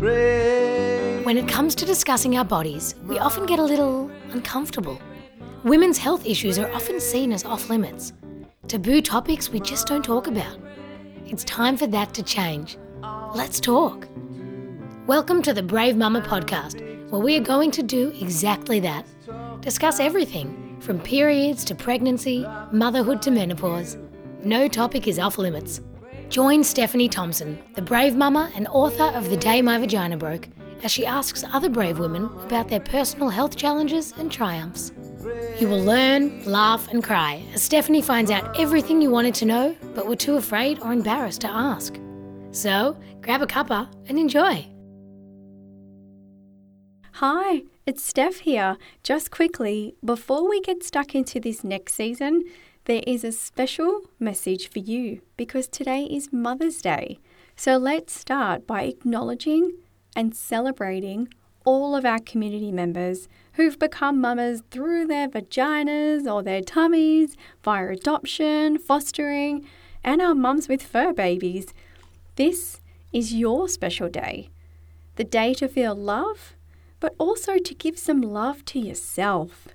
When it comes to discussing our bodies, we often get a little uncomfortable. Women's health issues are often seen as off limits, taboo topics we just don't talk about. It's time for that to change. Let's talk. Welcome to the Bravemumma podcast, where we are going to do exactly that discuss everything from periods to pregnancy, motherhood to menopause. No topic is off limits. Join Stephanie Thompson, the Bravemumma and author of The Day My Vagina Broke, as she asks other brave women about their personal health challenges and triumphs. You will learn, laugh, and cry as Stephanie finds out everything you wanted to know but were too afraid or embarrassed to ask. So, grab a cuppa and enjoy. Hi, it's Steph here. Just quickly, before we get stuck into this next season, there is a special message for you because today is Mother's Day. So let's start by acknowledging and celebrating all of our community members who've become mamas through their vaginas or their tummies, via adoption, fostering, and our mums with fur babies. This is your special day. The day to feel love but also to give some love to yourself.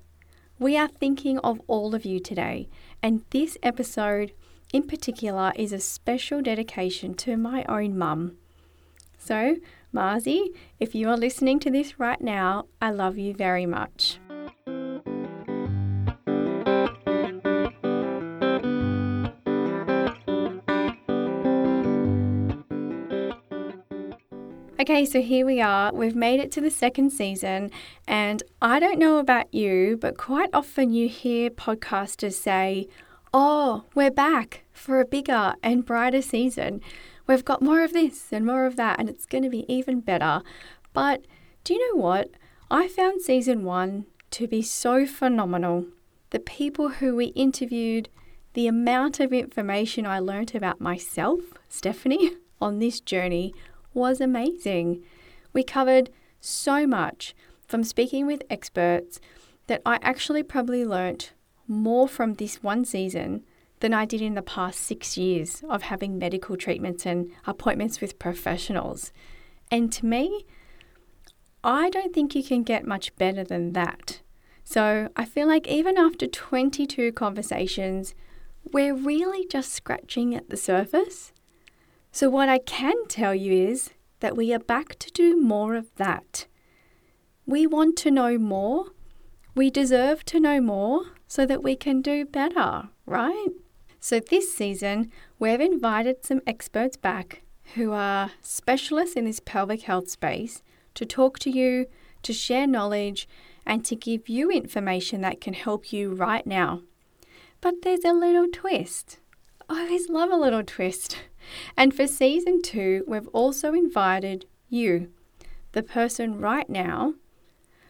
We are thinking of all of you today, and this episode in particular is a special dedication to my own mum. So, Marzi, if you are listening to this right now, I love you very much. Okay, so here we are. We've made it to the second season, and I don't know about you, but quite often you hear podcasters say, Oh, we're back for a bigger and brighter season. We've got more of this and more of that, and it's going to be even better. But do you know what? I found season one to be so phenomenal. The people who we interviewed, the amount of information I learnt about myself, Stephanie, on this journey was amazing. We covered so much from speaking with experts that I actually probably learnt more from this one season than I did in the past six years of having medical treatments and appointments with professionals. And to me, I don't think you can get much better than that. So I feel like even after 22 conversations, we're really just scratching at the surface. So, what I can tell you is that we are back to do more of that. We want to know more. We deserve to know more so that we can do better, right? So, this season, we've invited some experts back who are specialists in this pelvic health space to talk to you, to share knowledge, and to give you information that can help you right now. But there's a little twist. I always love a little twist. And for season two, we've also invited you, the person right now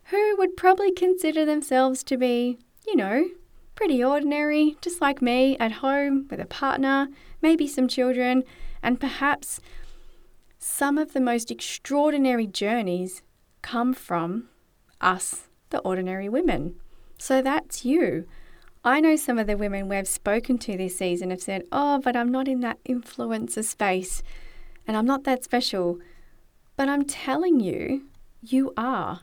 who would probably consider themselves to be, you know, pretty ordinary, just like me, at home with a partner, maybe some children, and perhaps some of the most extraordinary journeys come from us, the ordinary women. So that's you. I know some of the women we've spoken to this season have said, Oh, but I'm not in that influencer space and I'm not that special. But I'm telling you, you are.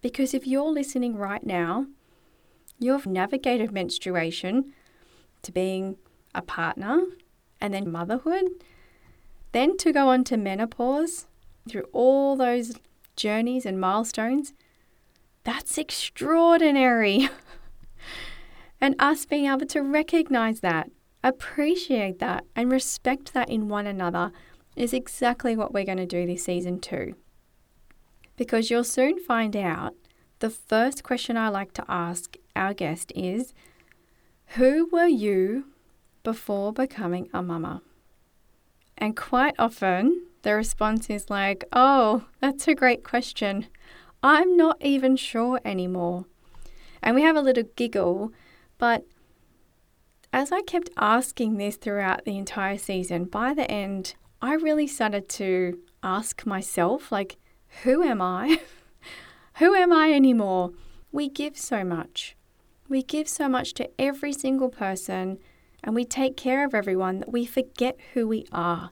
Because if you're listening right now, you've navigated menstruation to being a partner and then motherhood, then to go on to menopause through all those journeys and milestones. That's extraordinary. And us being able to recognize that, appreciate that, and respect that in one another is exactly what we're going to do this season too. Because you'll soon find out the first question I like to ask our guest is Who were you before becoming a mama? And quite often the response is like, Oh, that's a great question. I'm not even sure anymore. And we have a little giggle but as I kept asking this throughout the entire season, by the end, I really started to ask myself, like, who am I? who am I anymore? We give so much. We give so much to every single person and we take care of everyone that we forget who we are.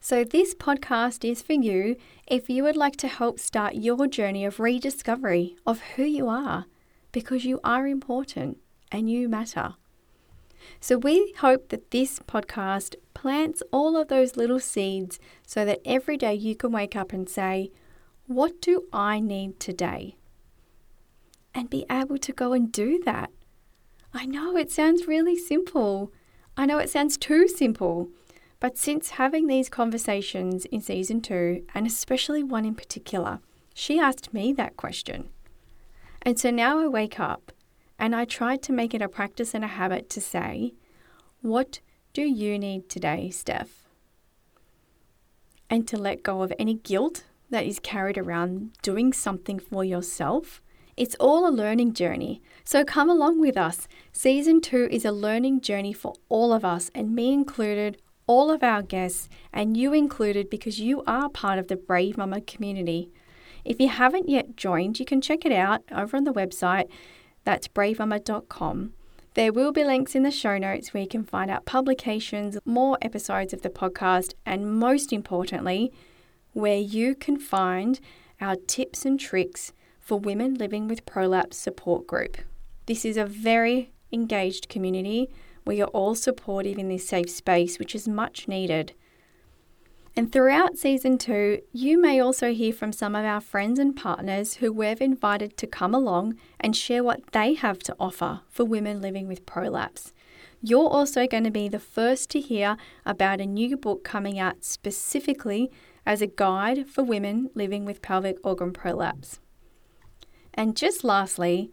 So, this podcast is for you if you would like to help start your journey of rediscovery of who you are, because you are important and you matter. So, we hope that this podcast plants all of those little seeds so that every day you can wake up and say, What do I need today? And be able to go and do that. I know it sounds really simple. I know it sounds too simple. But since having these conversations in season two, and especially one in particular, she asked me that question. And so now I wake up and I tried to make it a practice and a habit to say, What do you need today, Steph? And to let go of any guilt that is carried around doing something for yourself. It's all a learning journey. So come along with us. Season two is a learning journey for all of us, and me included, all of our guests, and you included because you are part of the Bravemumma community. If you haven't yet joined, you can check it out over on the website. That's bravemumma.com. There will be links in the show notes where you can find out publications, more episodes of the podcast, and most importantly, where you can find our tips and tricks for women living with prolapse support group. This is a very engaged community where you're all supportive in this safe space, which is much needed. And throughout season two, you may also hear from some of our friends and partners who we've invited to come along and share what they have to offer for women living with prolapse. You're also going to be the first to hear about a new book coming out specifically as a guide for women living with pelvic organ prolapse. And just lastly,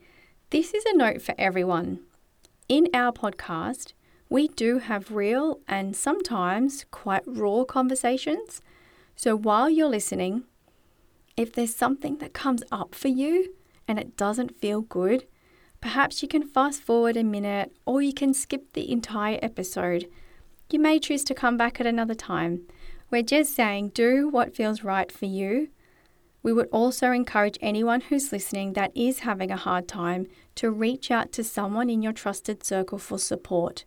this is a note for everyone. In our podcast, we do have real and sometimes quite raw conversations. So while you're listening, if there's something that comes up for you and it doesn't feel good, perhaps you can fast forward a minute or you can skip the entire episode. You may choose to come back at another time. We're just saying do what feels right for you. We would also encourage anyone who's listening that is having a hard time to reach out to someone in your trusted circle for support.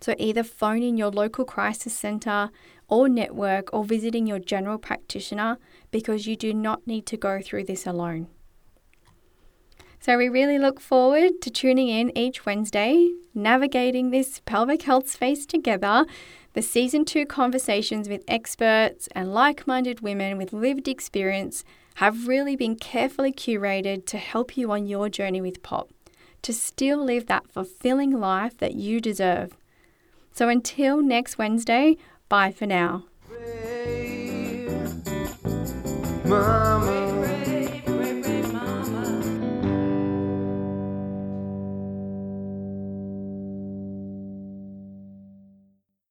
So either phone in your local crisis centre or network or visiting your general practitioner because you do not need to go through this alone. So we really look forward to tuning in each Wednesday, navigating this pelvic health space together. The season two conversations with experts and like minded women with lived experience have really been carefully curated to help you on your journey with POP, to still live that fulfilling life that you deserve. So until next Wednesday, bye for now.